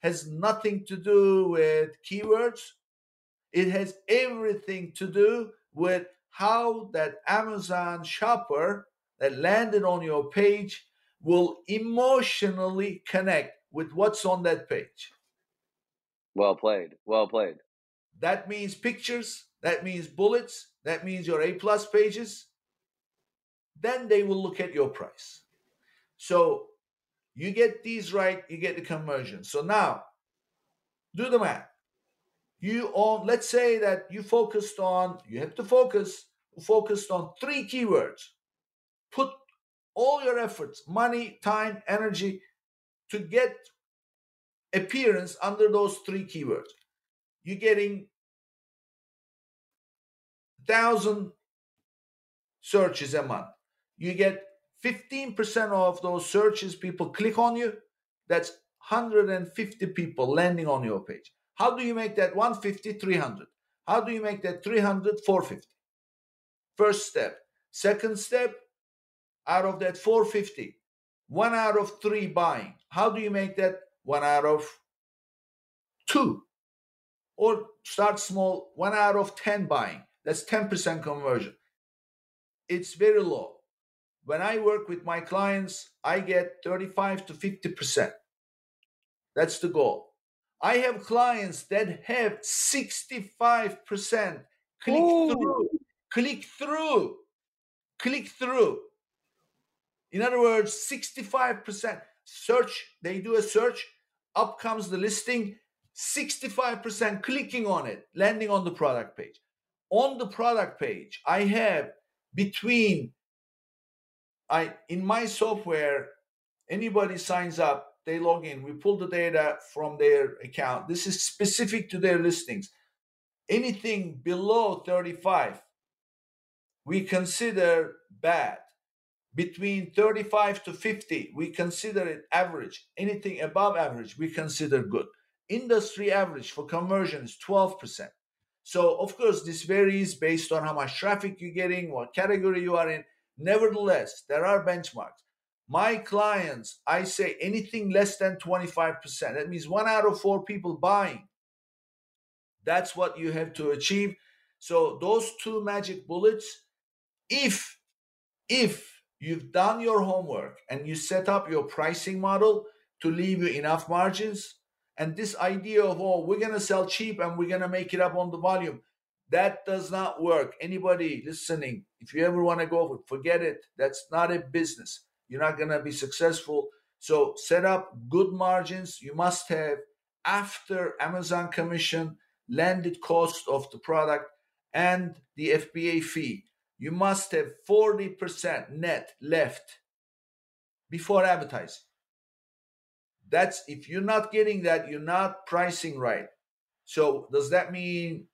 has nothing to do with keywords. It has everything to do with how that Amazon shopper that landed on your page will emotionally connect with what's on that page. Well played. Well played. That means pictures, that means bullets, that means your A plus pages. Then they will look at your price. So you get these right, you get the conversion. So now do the math you on let's say that you focused on you have to focus focused on three keywords put all your efforts money time energy to get appearance under those three keywords you're getting thousand searches a month. You get 15% of those searches, people click on you. That's 150 people landing on your page. How do you make that 150, 300? How do you make that 300, 450? First step. Second step, out of that 450, one out of three buying. How do you make that one out of two? Or start small, one out of 10 buying. That's 10% conversion. It's very low. When I work with my clients, I get 35 to 50%. That's the goal. I have clients that have 65% click Ooh. through, click through, click through. In other words, 65% search, they do a search, up comes the listing, 65% clicking on it, landing on the product page. On the product page, I have between I in my software, anybody signs up, they log in, we pull the data from their account. This is specific to their listings. Anything below 35, we consider bad. Between 35 to 50 we consider it average. Anything above average we consider good. Industry average for conversion is 12% so of course this varies based on how much traffic you're getting what category you are in nevertheless there are benchmarks. My clients i say anything less than 25% that means one out of four people buying. That's what you have to achieve. So those two magic bullets if if you've done your homework and you set up your pricing model to leave you enough margins and this idea of oh we're to sell cheap and we're to make it up on the volume that does not work. Anybody listening if you ever want to go for, forget it. That's not a business. You're not going to be successful. So set up good margins you must have after amazon commission landed cost of the product and the fba fee. You must have 40% net left before advertising. That's if you're not getting that, you're not pricing right. So, does that mean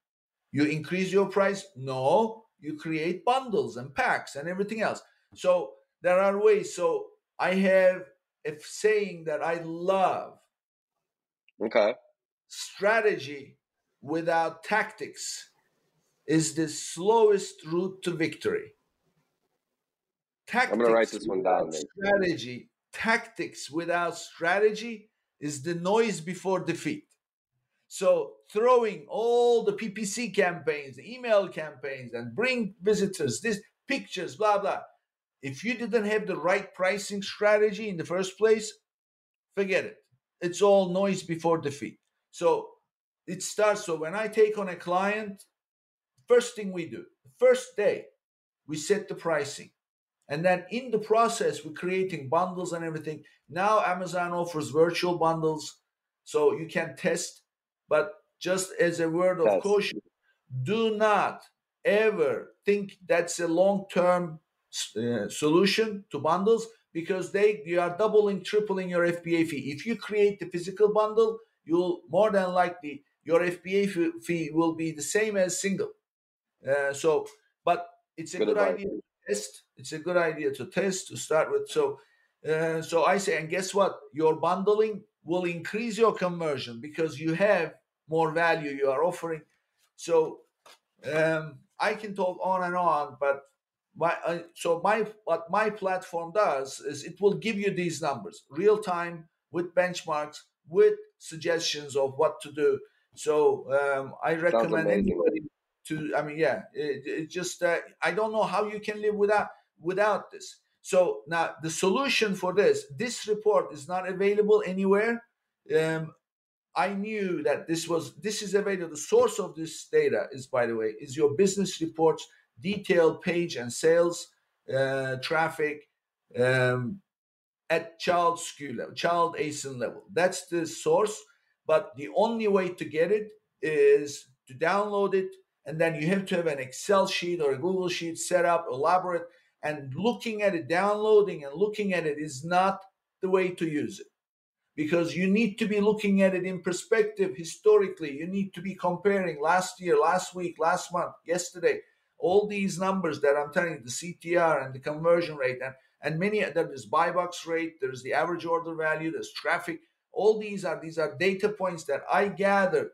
you increase your price? No, you create bundles and packs and everything else. So, there are ways. So, I have a saying that I love. Okay. Strategy without tactics is the slowest route to victory. Tactics I'm going to write this one down. Strategy, tactics without strategy is the noise before defeat. So throwing all the PPC campaigns, the email campaigns, and bring visitors, this pictures, blah blah. If you didn't have the right pricing strategy in the first place, forget it. It's all noise before defeat. So it starts. So when I take on a client, First thing we do, first day, we set the pricing. And then in the process, we're creating bundles and everything. Now Amazon offers virtual bundles so you can test. But just as a word of yes. caution, do not ever think that's a long term uh, solution to bundles because they you are doubling, tripling your FBA fee. If you create the physical bundle, you'll more than likely your FBA fee will be the same as single. Uh, so, but it's a good, good idea to test. It's a good idea to test to start with. So, uh, so I say, and guess what? Your bundling will increase your conversion because you have more value you are offering. So, um, I can talk on and on, but my uh, so my what my platform does is it will give you these numbers real time with benchmarks with suggestions of what to do. So um, I recommend anybody to i mean yeah it, it just uh, i don't know how you can live without without this so now the solution for this this report is not available anywhere. Um, i knew that this was this is available. The source of this data is by the way is your business reports detailed page and sales uh, traffic um, at child SKU level child asin level. That's the source but the only way to get it is to download it and then you have to have an Excel sheet or a Google sheet set up, elaborate, and looking at it, downloading and looking at it is not the way to use it. Because you need to be looking at it in perspective historically. You need to be comparing last year, last week, last month, yesterday. all these numbers that I'm telling you, the CTR and the conversion rate, and, and many there is buy box rate, there's the average order value, there's traffic. All these are these are data points that I gathered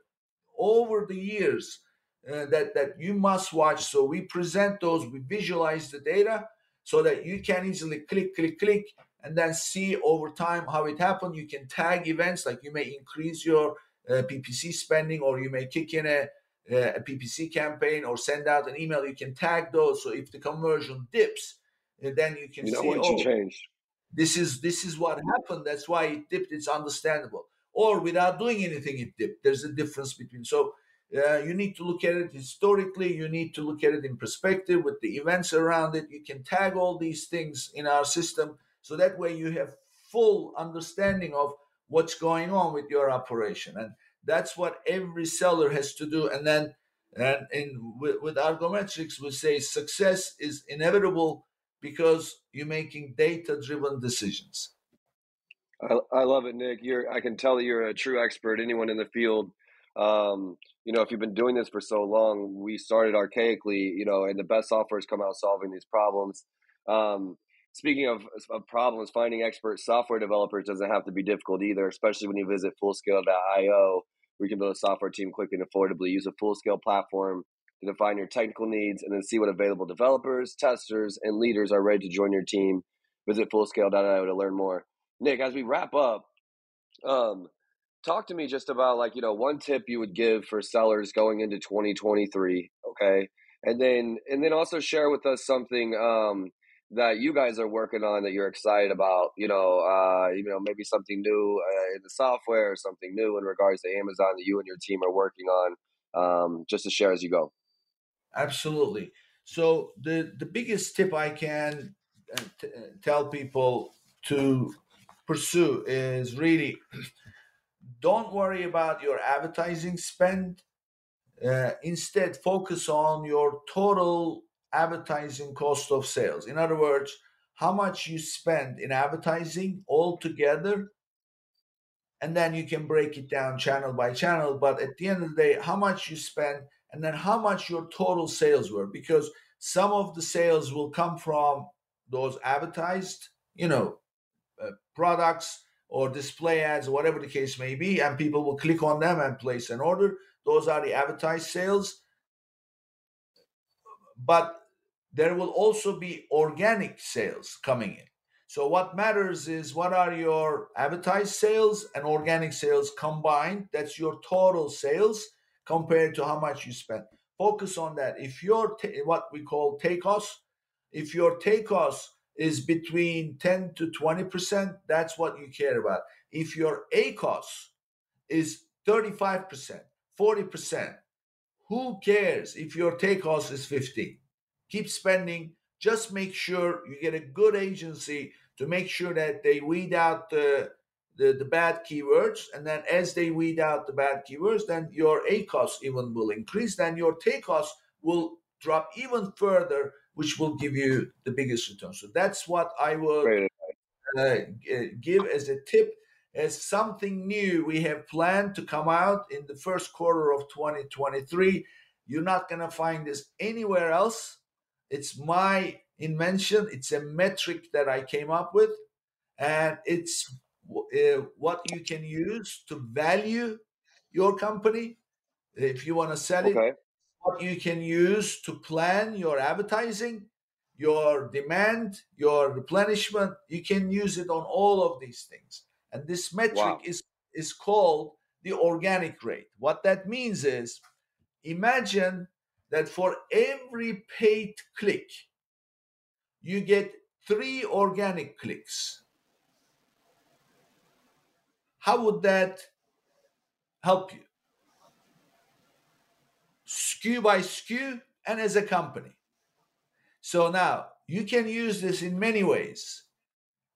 over the years uh, that that you must watch. So we present those, we visualize the data so that you can easily click, click, click, and then see over time how it happened. You can tag events like you may increase your uh, PPC spending, or you may kick in a, a PPC campaign, or send out an email. You can tag those. So if the conversion dips, uh, then you can you see. What oh, change. This is this is what happened. That's why it dipped. It's understandable. Or without doing anything, it dipped. There's a difference between. So uh, you need to look at it historically. You need to look at it in perspective with the events around it. You can tag all these things in our system so that way you have full understanding of what's going on with your operation. And that's what every seller has to do. And then, and in with, with Argometrics, we say success is inevitable because you're making data-driven decisions. I, I love it, Nick. You're I can tell that you're a true expert. Anyone in the field um, you know, if you've been doing this for so long, we started archaically, you know, and the best software has come out solving these problems. Um, speaking of, of problems, finding expert software developers doesn't have to be difficult either, especially when you visit fullscale.io, We can build a software team quickly and affordably. Use a full scale platform to define your technical needs and then see what available developers, testers, and leaders are ready to join your team. Visit fullscale.io to learn more. Nick, as we wrap up, um, talk to me just about like you know one tip you would give for sellers going into 2023 okay? And then and then also share with us something um, that you guys are working on that you're excited about you know uh, you know maybe something new uh, in the software or something new in regards to amazon that you and your team are working on um, just to share as you go. Absolutely. So the the biggest tip i can uh, t- uh, tell people to pursue is really don't worry about your advertising spend. Uh, instead, focus on your total advertising cost of sales. In other words, how much you spend in advertising altogether, and then you can break it down channel by channel. But at the end of the day, how much you spend, and then how much your total sales were, because some of the sales will come from those advertised, you know, uh, products or display ads or whatever the case may be, and people will click on them and place an order. Those are the advertised sales. But there will also be organic sales coming in. So what matters is what are your advertised sales and organic sales combined? That's your total sales compared to how much you spend. Focus on that. If your t- what we call TACoS, if your TACoS is between 10 to 20%, that's what you care about. If your ACOS is 35%, 40%, who cares if your TACoS is 50? Keep spending. Just make sure you get a good agency to make sure that they weed out the, the, the bad keywords. And then as they weed out the bad keywords, then your ACOS even will increase. Then your TACoS will drop even further which will give you the biggest return. So that's what I would uh, give as a tip, as something new we have planned to come out in the first quarter of 2023. You're not going to find this anywhere else. It's my invention. It's a metric that I came up with, and it's uh, what you can use to value your company. If you want to sell okay. it, what you can use to plan your advertising, your demand, your replenishment. You can use it on all of these things. And this metric wow. is, is called the organic rate. What that means is imagine that for every paid click, you get three organic clicks. How would that help you? SKU by SKU and as a company. So now you can use this in many ways.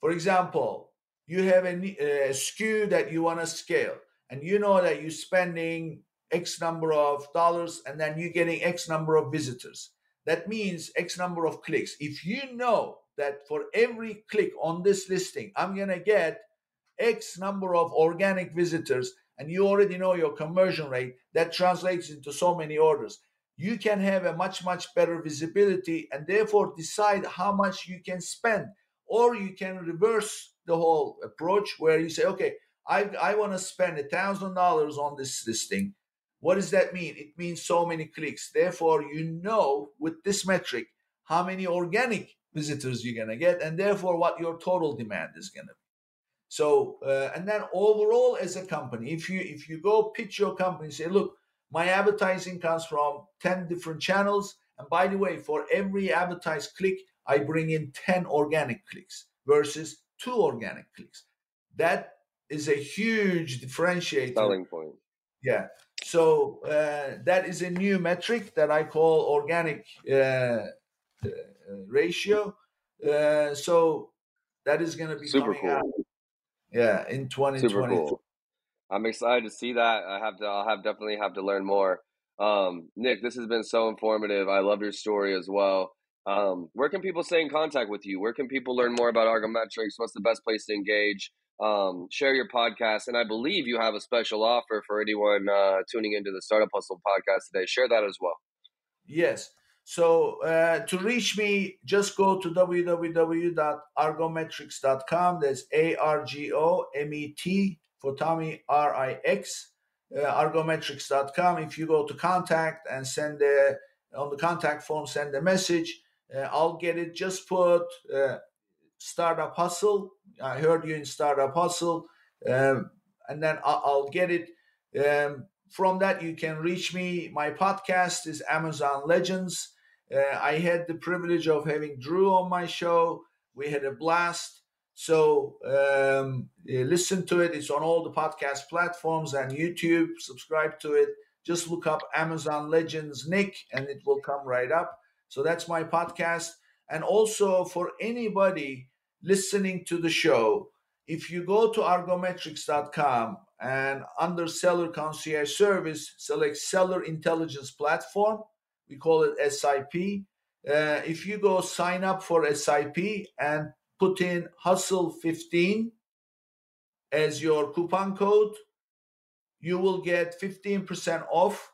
For example, you have a, a SKU that you want to scale, and you know that you're spending X number of dollars and then you're getting X number of visitors. That means X number of clicks. If you know that for every click on this listing, I'm going to get X number of organic visitors, and you already know your conversion rate, that translates into so many orders. you can have a much much better visibility and therefore decide how much you can spend. Or you can reverse the whole approach where you say okay i, I want to spend a thousand dollars on this this thing. What does that mean? It means so many clicks. Therefore you know with this metric how many organic visitors you're going to get and therefore what your total demand is going to be so uh, and then overall as a company if you if you go pitch your company say look my advertising comes from 10 different channels. And by the way, for every advertised click, I bring in 10 organic clicks versus two organic clicks. That is a huge differentiator. Selling point. Yeah. So uh, that is a new metric that I call organic uh, uh, ratio. Uh, so that is going to be Super coming cool. out. Yeah, in 2022. Cool. I'm excited to see that. I have to. I'll have definitely have to learn more. Um, Nick, this has been so informative. I love your story as well. Um, where can people stay in contact with you? Where can people learn more about Argometrics? What's the best place to engage? Um, share your podcast, and I believe you have a special offer for anyone uh, tuning into the Startup Hustle podcast today. Share that as well. Yes. So uh, to reach me, just go to www.argometrics.com. That's A R G O M E T for Tommy R I X, uh, argometrics.com. If you go to contact and send a, on the contact form, send a message, uh, I'll get it. Just put uh, Startup Hustle. I heard you in Startup Hustle. Um, and then I'll, I'll get it. Um, from that, you can reach me. My podcast is Amazon Legends. Uh, I had the privilege of having Drew on my show. We had a blast. So um, listen to it. It's on all the podcast platforms and YouTube. Subscribe to it. Just look up Amazon Legends Nick and it will come right up. So that's my podcast. And also for anybody listening to the show, if you go to argometrics.com and under Seller Concierge Service, select Seller Intelligence Platform. We call it SIP. Uh, if you go sign up for SIP and put in hustle 15 as your coupon code you will get 15% off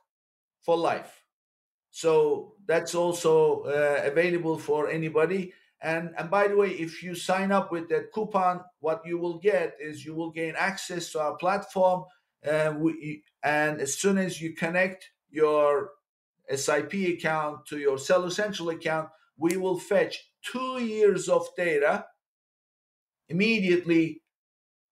for life so that's also uh, available for anybody and and by the way if you sign up with that coupon what you will get is you will gain access to our platform and we and as soon as you connect your SIP account to your Seller Central account, we will fetch two years of data immediately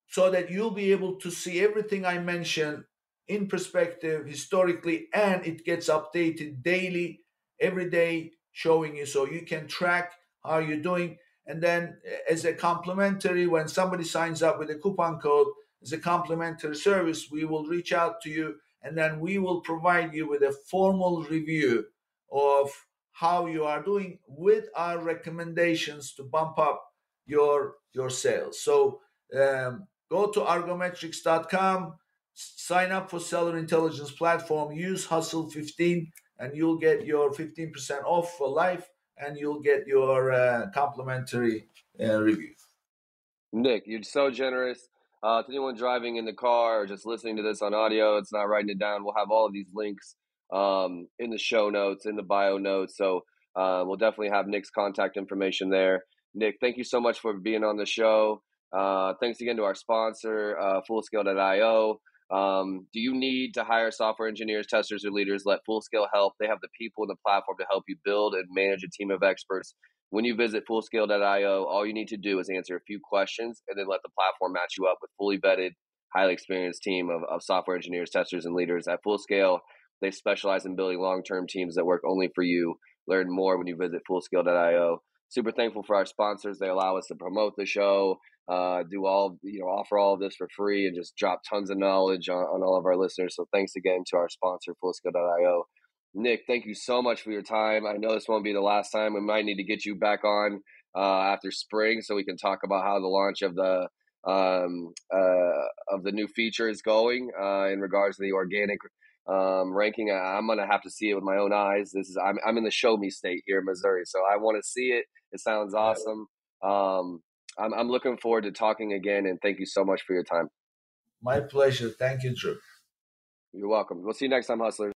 so that you'll be able to see everything I mentioned in perspective historically and it gets updated daily every day showing you. So you can track how you're doing. And then eh, as a complimentary when somebody signs up with a coupon code as a complimentary service we will reach out to you and then we will provide you with a formal review of how you are doing with our recommendations to bump up your your sales. So um, go to argometrics.com, sign up for Seller Intelligence Platform, use Hustle 15, and you'll get your 15% off for life, and you'll get your uh, complimentary uh, review. Nick, you're so generous. Uh, to anyone driving in the car or just listening to this on audio, it's not writing it down. We'll have all of these links um, in the show notes, in the bio notes. So uh, we'll definitely have Nick's contact information there. Nick, thank you so much for being on the show. Uh, thanks again to our sponsor, uh, Fullscale.io. Um, do you need to hire software engineers, testers, or leaders? Let Fullscale help. They have the people and the platform to help you build and manage a team of experts. When you visit Fullscale.io, all you need to do is answer a few questions and then let the platform match you up with fully vetted, highly experienced team of, of software engineers, testers, and leaders. At Fullscale, they specialize in building long term teams that work only for you. Learn more when you visit Fullscale.io super thankful for our sponsors. They allow us to promote the show, uh, do all you know, offer all of this for free, and just drop tons of knowledge on, on all of our listeners. So thanks again to our sponsor, Fullscale.io. Nick, thank you so much for your time. I know this won't be the last time. We might need to get you back on uh, after spring so we can talk about how the launch of the um, uh, of the new feature is going uh, in regards to the organic um, ranking. I'm gonna have to see it with my own eyes. This is I'm I'm in the show me state here in Missouri, so I want to see it. It sounds awesome. Um, I'm I'm looking forward to talking again, and thank you so much for your time. My pleasure. Thank you, Drew. You're welcome. We'll see you next time, hustlers.